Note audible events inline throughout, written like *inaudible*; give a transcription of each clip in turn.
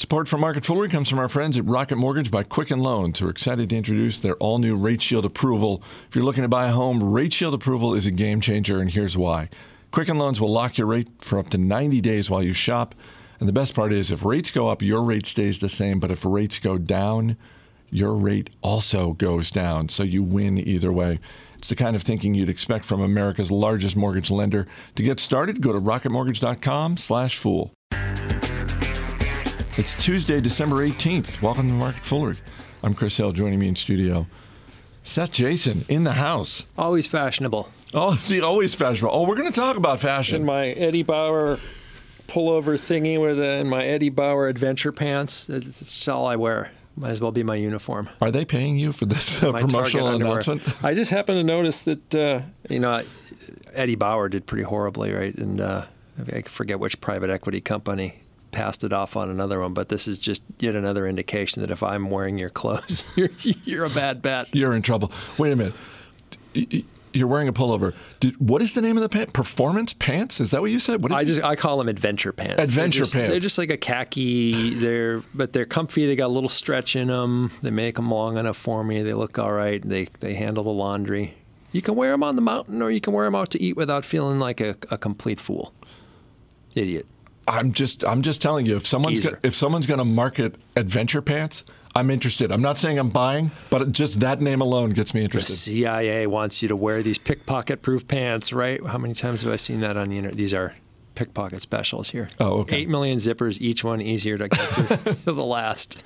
Support for Market Foolery comes from our friends at Rocket Mortgage by Quicken Loans, who are excited to introduce their all new Rate Shield approval. If you're looking to buy a home, Rate Shield approval is a game changer, and here's why. Quicken Loans will lock your rate for up to 90 days while you shop. And the best part is, if rates go up, your rate stays the same. But if rates go down, your rate also goes down. So you win either way. It's the kind of thinking you'd expect from America's largest mortgage lender. To get started, go to rocketmortgage.com/fool. It's Tuesday, December 18th. Welcome to Market Foolery. I'm Chris Hill. Joining me in studio, Seth Jayson in the house. Always fashionable. Oh, *laughs* the always fashionable. Oh, we're going to talk about fashion. In my Eddie Bauer pullover thingy with the, in my Eddie Bauer adventure pants. That's, that's all I wear. Might as well be my uniform. Are they paying you for this uh, promotional announcement? *laughs* I just happened to notice that uh, you know Eddie Bauer did pretty horribly, right? And uh, I forget which private equity company passed it off on another one, but this is just yet another indication that if I'm wearing your clothes, *laughs* you're, you're a bad bet. You're in trouble. Wait a minute. You're wearing a pullover. Did, what is the name of the pant? Performance pants? Is that what you said? What I just I call them adventure pants. They're Adventure pants. They're just like a khaki. They're but they're comfy. They got a little stretch in them. They make them long enough for me. They look all right. They they handle the laundry. You can wear them on the mountain, or you can wear them out to eat without feeling like a, a complete fool, idiot. I'm just I'm just telling you if someone's go, if someone's going to market adventure pants, I'm interested. I'm not saying I'm buying, but just that name alone gets me The interested. CIA wants you to wear these pickpocket-proof pants, right? How many times have I seen that on the internet? These are pickpocket specials here. Oh, okay. Eight million zippers, each one easier to get to, *laughs* *laughs* to the last.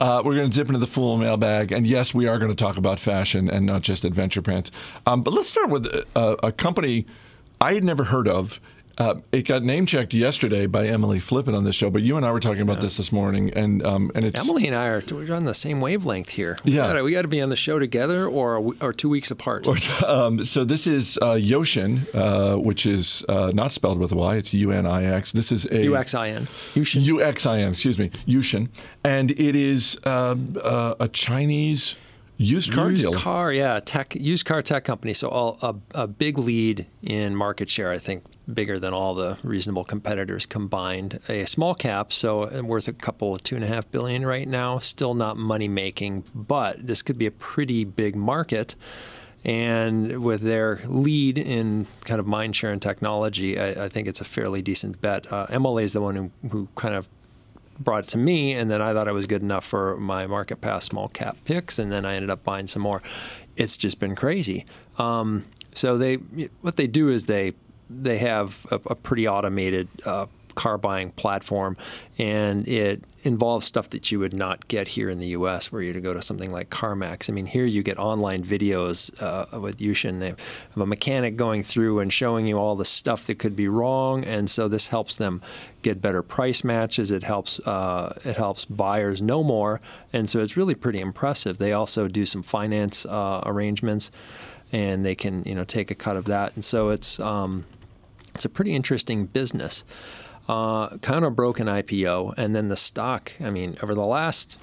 Uh, we're going to dip into the fool mailbag, and yes, we are going to talk about fashion and not just adventure pants. Um, but let's start with a, a company I had never heard of. Uh, it got name checked yesterday by Emily Flippen on this show, but you and I were talking about this this morning, and um, and it's Emily and I are we're on the same wavelength here. Yeah. we gotta, we got to be on the show together, or or two weeks apart. Um, so this is uh, Yoshin, uh, which is uh, not spelled with a Y. It's U N I X. This is a UXIN. You should. U X I N. Excuse me, Yushin, and it is um, uh, a Chinese used car Used dealer. car, yeah, tech, used car tech company. So all, a, a big lead in market share. I think bigger than all the reasonable competitors combined. A small cap, so worth a couple of two and a half billion right now. Still not money making, but this could be a pretty big market. And with their lead in kind of mind share and technology, I, I think it's a fairly decent bet. Uh, MLA is the one who, who kind of brought it to me, and then I thought it was good enough for my market pass small cap picks, and then I ended up buying some more. It's just been crazy. Um, so they, what they do is they they have a, a pretty automated uh, car buying platform, and it involves stuff that you would not get here in the U.S. Were you to go to something like CarMax. I mean, here you get online videos uh, with Yushin. They have a mechanic going through and showing you all the stuff that could be wrong, and so this helps them get better price matches. It helps uh, it helps buyers know more, and so it's really pretty impressive. They also do some finance uh, arrangements, and they can you know take a cut of that, and so it's um, it's a pretty interesting business. Uh, kind of broken IPO, and then the stock. I mean, over the last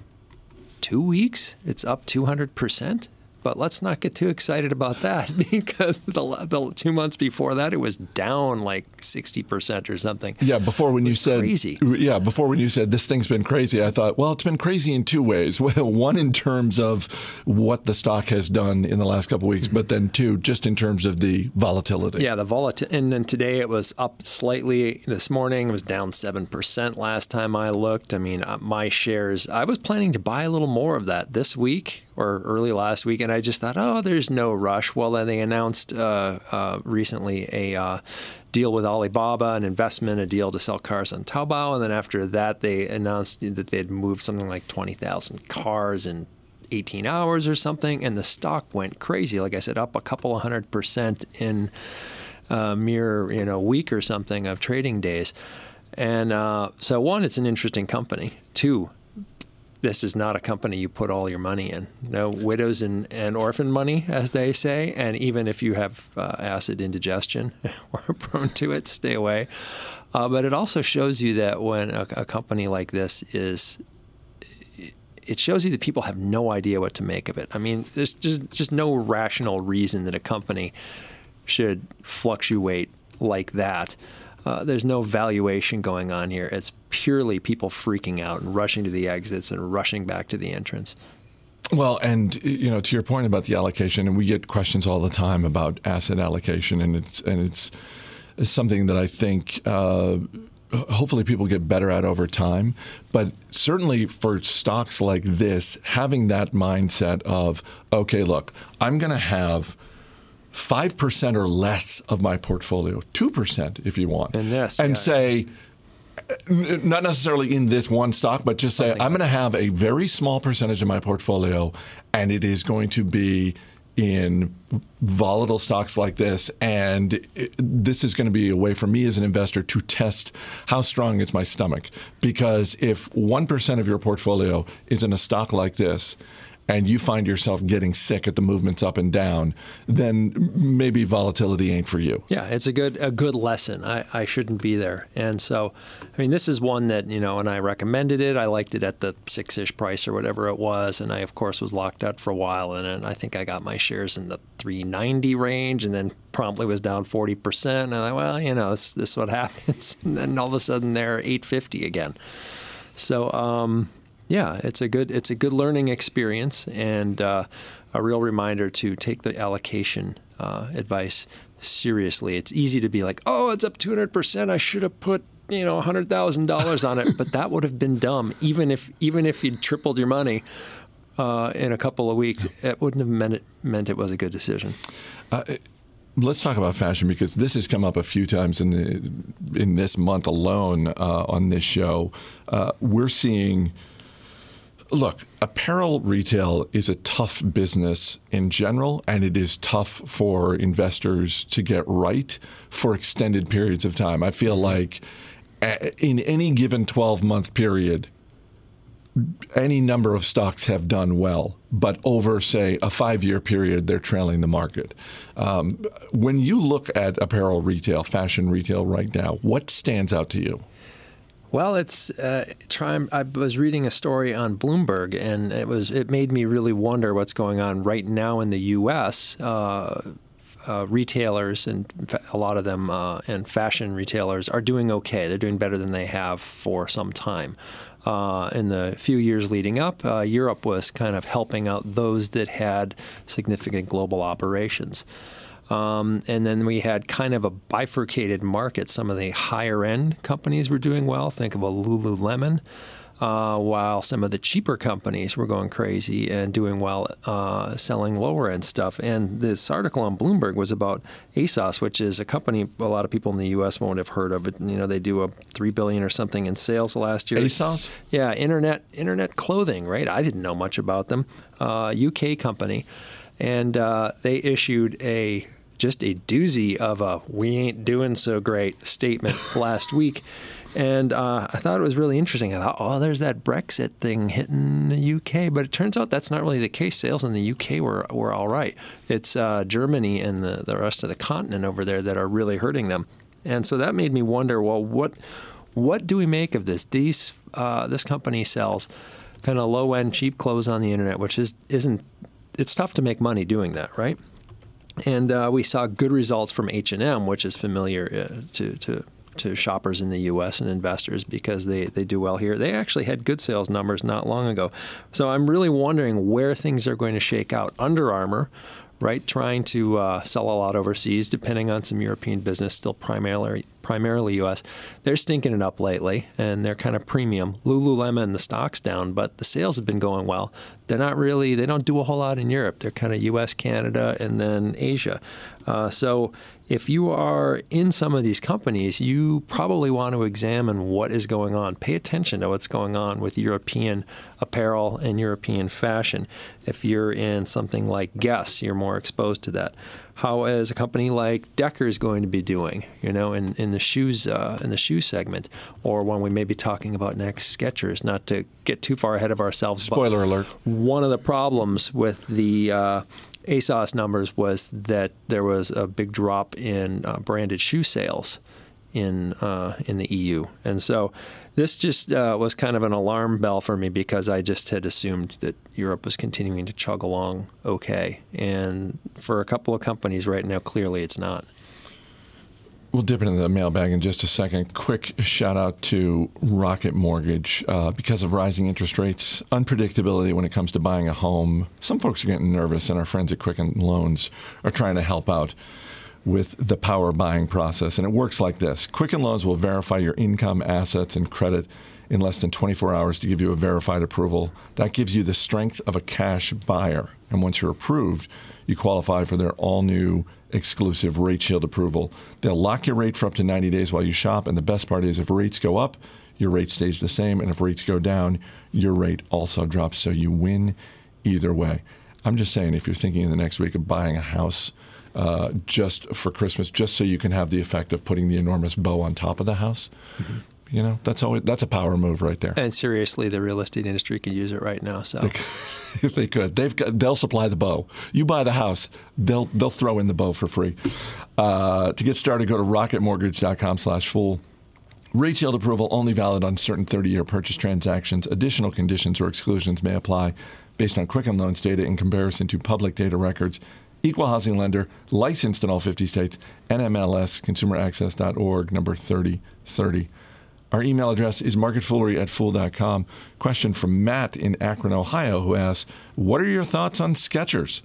two weeks, it's up 200 percent. But let's not get too excited about that *laughs* because the, the two months before that, it was down like 60 percent or something. Yeah, before when you said crazy. Yeah, before when you said this thing's been crazy, I thought, well, it's been crazy in two ways. *laughs* Well, one in terms of what the stock has done in the last couple of weeks, but then two, just in terms of the volatility. Yeah, the volatility. And then today it was up slightly. This morning it was down 7% last time I looked. I mean, uh, my shares, I was planning to buy a little more of that this week or early last week. And I just thought, oh, there's no rush. Well, then they announced uh, uh, recently a uh, deal with Alibaba, an investment, a deal to sell cars on Taobao. And then after that, they announced that they'd moved something like 20,000 cars in 18 hours or something. And the stock went crazy. Like I said, up a couple of hundred percent in a mere you know week or something of trading days. And uh, so one, it's an interesting company. Two, this is not a company you put all your money in. No widows and, and orphan money, as they say. And even if you have uh, acid indigestion *laughs* or prone to it, stay away. Uh, but it also shows you that when a, a company like this is it shows you that people have no idea what to make of it. I mean, there's just just no rational reason that a company should fluctuate like that. Uh, there's no valuation going on here. It's purely people freaking out and rushing to the exits and rushing back to the entrance. Well, and you know, to your point about the allocation, and we get questions all the time about asset allocation, and it's and it's, it's something that I think. Uh, hopefully people get better at over time. But certainly for stocks like this, having that mindset of, okay, look, I'm going to have 5% or less of my portfolio, 2% if you want, and, this, and yeah. say, not necessarily in this one stock, but just say, I'm going to have a very small percentage of my portfolio, and it is going to be in volatile stocks like this. And it, this is going to be a way for me as an investor to test how strong is my stomach. Because if 1% of your portfolio is in a stock like this, and you find yourself getting sick at the movements up and down, then maybe volatility ain't for you. Yeah, it's a good a good lesson. I, I shouldn't be there. And so, I mean, this is one that, you know, and I recommended it. I liked it at the six ish price or whatever it was. And I, of course, was locked out for a while. And, and I think I got my shares in the 390 range and then promptly was down 40%. And I, well, you know, this, this is what *laughs* happens. And then all of a sudden they're 850 again. So, um, yeah, it's a good it's a good learning experience and uh, a real reminder to take the allocation uh, advice seriously. It's easy to be like, oh, it's up 200 percent. I should have put you know hundred thousand dollars on it, but that would have been dumb. Even if even if you'd tripled your money uh, in a couple of weeks, it wouldn't have meant it meant it was a good decision. Uh, let's talk about fashion because this has come up a few times in the in this month alone uh, on this show. Uh, we're seeing Look, apparel retail is a tough business in general, and it is tough for investors to get right for extended periods of time. I feel like in any given 12 month period, any number of stocks have done well, but over, say, a five year period, they're trailing the market. Um, when you look at apparel retail, fashion retail right now, what stands out to you? Well, it's uh, try. I was reading a story on Bloomberg, and it was it made me really wonder what's going on right now in the U.S. Uh, uh, retailers and a lot of them uh, and fashion retailers are doing okay. They're doing better than they have for some time. Uh, in the few years leading up, uh, Europe was kind of helping out those that had significant global operations. Um, and then we had kind of a bifurcated market. Some of the higher end companies were doing well. Think of a Lululemon. Uh, while some of the cheaper companies were going crazy and doing well uh, selling lower end stuff. And this article on Bloomberg was about ASOS, which is a company a lot of people in the U.S. won't have heard of. It. You know, they do a three billion or something in sales last year. ASOS? Yeah, internet internet clothing. Right? I didn't know much about them. Uh, UK company, and uh, they issued a just a doozy of a "we ain't doing so great" statement *laughs* last week. And uh, I thought it was really interesting. I thought, oh, there's that Brexit thing hitting the UK, but it turns out that's not really the case. Sales in the UK were, were all right. It's uh, Germany and the, the rest of the continent over there that are really hurting them. And so that made me wonder, well, what what do we make of this? These uh, this company sells kind of low end cheap clothes on the internet, which is isn't it's tough to make money doing that, right? And uh, we saw good results from H&M, which is familiar uh, to, to to shoppers in the U.S. and investors because they, they do well here. They actually had good sales numbers not long ago. So I'm really wondering where things are going to shake out. Under Armour right? Trying to uh, sell a lot overseas, depending on some European business, still primarily primarily U.S. They're stinking it up lately, and they're kind of premium. Lululemon, the stock's down, but the sales have been going well. They're not really, they don't do a whole lot in Europe. They're kind of U.S., Canada, and then Asia. Uh, so if you are in some of these companies, you probably want to examine what is going on. Pay attention to what's going on with European apparel and European fashion. If you're in something like Guess, you're more exposed to that. How is a company like Deckers going to be doing? You know, in, in the shoes uh, in the shoe segment, or when we may be talking about next Skechers. Not to get too far ahead of ourselves. Spoiler alert. One of the problems with the uh, ASOS numbers was that there was a big drop in uh, branded shoe sales in uh, in the EU, and so this just uh, was kind of an alarm bell for me because I just had assumed that Europe was continuing to chug along okay, and for a couple of companies right now, clearly it's not. We'll dip into the mailbag in just a second. Quick shout out to Rocket Mortgage. Uh, because of rising interest rates, unpredictability when it comes to buying a home, some folks are getting nervous, and our friends at Quicken Loans are trying to help out with the power buying process. And it works like this Quicken Loans will verify your income, assets, and credit in less than 24 hours to give you a verified approval. That gives you the strength of a cash buyer. And once you're approved, you qualify for their all new exclusive rate shield approval. They'll lock your rate for up to 90 days while you shop. And the best part is if rates go up, your rate stays the same. And if rates go down, your rate also drops. So you win either way. I'm just saying, if you're thinking in the next week of buying a house, uh, just for Christmas, just so you can have the effect of putting the enormous bow on top of the house. Mm-hmm. You know, that's always that's a power move right there. And seriously, the real estate industry could use it right now. So they, *laughs* they could. They've got, they'll supply the bow. You buy the house, they'll they'll throw in the bow for free. Uh, to get started, go to rocketmortgage.com/fool. Rate shield approval only valid on certain 30-year purchase transactions. Additional conditions or exclusions may apply based on Quicken Loans data in comparison to public data records equal housing lender, licensed in all 50 states, NMLS, consumeraccess.org, number 3030. Our email address is marketfoolery at fool.com. Question from Matt in Akron, Ohio, who asks, What are your thoughts on Skechers?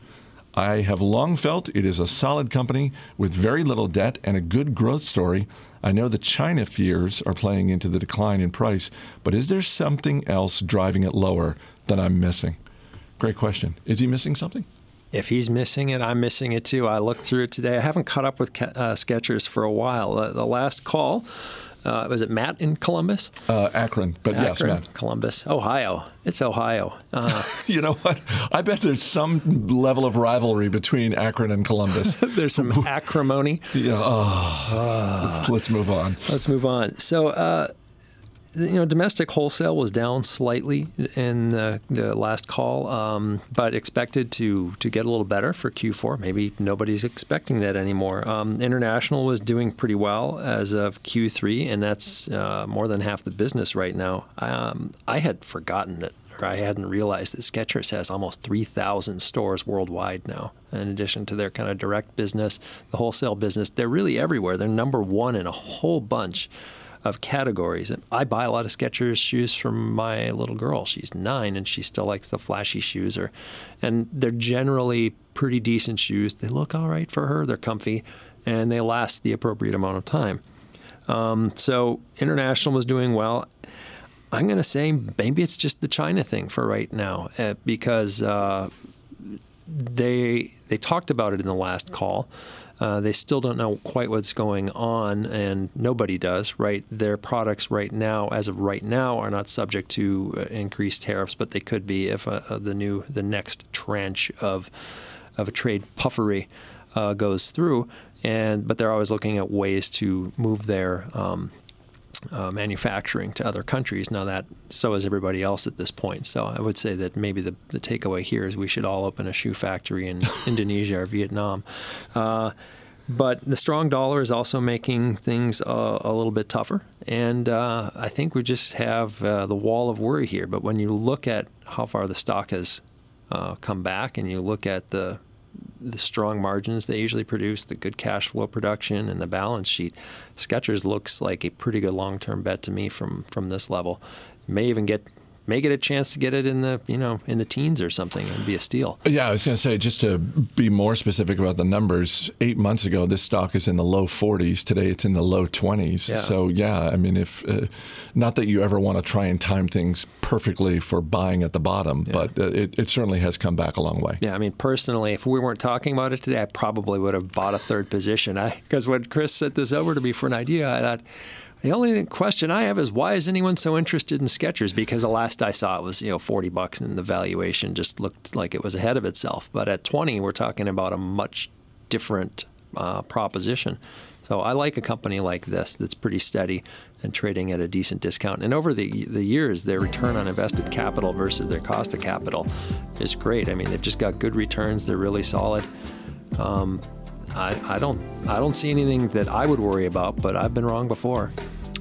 I have long felt it is a solid company with very little debt and a good growth story. I know the China fears are playing into the decline in price, but is there something else driving it lower that I'm missing? Great question. Is he missing something? if he's missing it, I'm missing it too. I looked through it today. I haven't caught up with uh, Skechers for a while. Uh, the last call uh, was it Matt in Columbus? Uh, Akron, but Akron, yes, Matt. Columbus, Ohio. It's Ohio. Uh, *laughs* you know what? I bet there's some level of rivalry between Akron and Columbus. *laughs* there's some *laughs* acrimony. Yeah. Oh, let's move on. Let's move on. So uh, you know, domestic wholesale was down slightly in the, the last call, um, but expected to to get a little better for Q4. Maybe nobody's expecting that anymore. Um, international was doing pretty well as of Q3, and that's uh, more than half the business right now. Um, I had forgotten that, or I hadn't realized that Skechers has almost 3,000 stores worldwide now. In addition to their kind of direct business, the wholesale business, they're really everywhere. They're number one in a whole bunch of categories. I buy a lot of Skechers shoes from my little girl. She's nine and she still likes the flashy shoes, or, and they're generally pretty decent shoes. They look all right for her. They're comfy, and they last the appropriate amount of time. Um, so international was doing well. I'm going to say maybe it's just the China thing for right now uh, because uh, they they talked about it in the last call. Uh, they still don't know quite what's going on, and nobody does, right? Their products right now, as of right now, are not subject to uh, increased tariffs, but they could be if uh, uh the new, the next tranche of of a trade puffery uh, goes through. And but they're always looking at ways to move their um, uh, manufacturing to other countries. Now that so is everybody else at this point. So I would say that maybe the, the takeaway here is we should all open a shoe factory in *laughs* Indonesia or Vietnam. Uh, but the strong dollar is also making things uh, a little bit tougher. And uh, I think we just have uh, the wall of worry here. But when you look at how far the stock has uh, come back and you look at the the strong margins they usually produce, the good cash flow production, and the balance sheet, Skechers looks like a pretty good long term bet to me from from this level. May even get may get a chance to get it in the you know in the teens or something and be a steal. Yeah, I was going to say just to be more specific about the numbers. Eight months ago, this stock is in the low 40s. Today, it's in the low 20s. Yeah. So yeah, I mean, if uh, not that you ever want to try and time things perfectly for buying at the bottom, yeah. but uh, it, it certainly has come back a long way. Yeah, I mean, personally, if we weren't talking about it today, I probably would have bought a third position. Because when Chris sent this over to me for an idea, I thought the only question I have is why is anyone so interested in Skechers? Because the last I saw it was you know 40 bucks, and the valuation just looked like it was ahead of itself. But at 20, we're talking about a much different uh, proposition. So I like a company like this that's pretty steady and trading at a decent discount. And over the the years, their return on invested capital versus their cost of capital is great. I mean, they've just got good returns. They're really solid. Um, I, I don't I don't see anything that I would worry about, but I've been wrong before.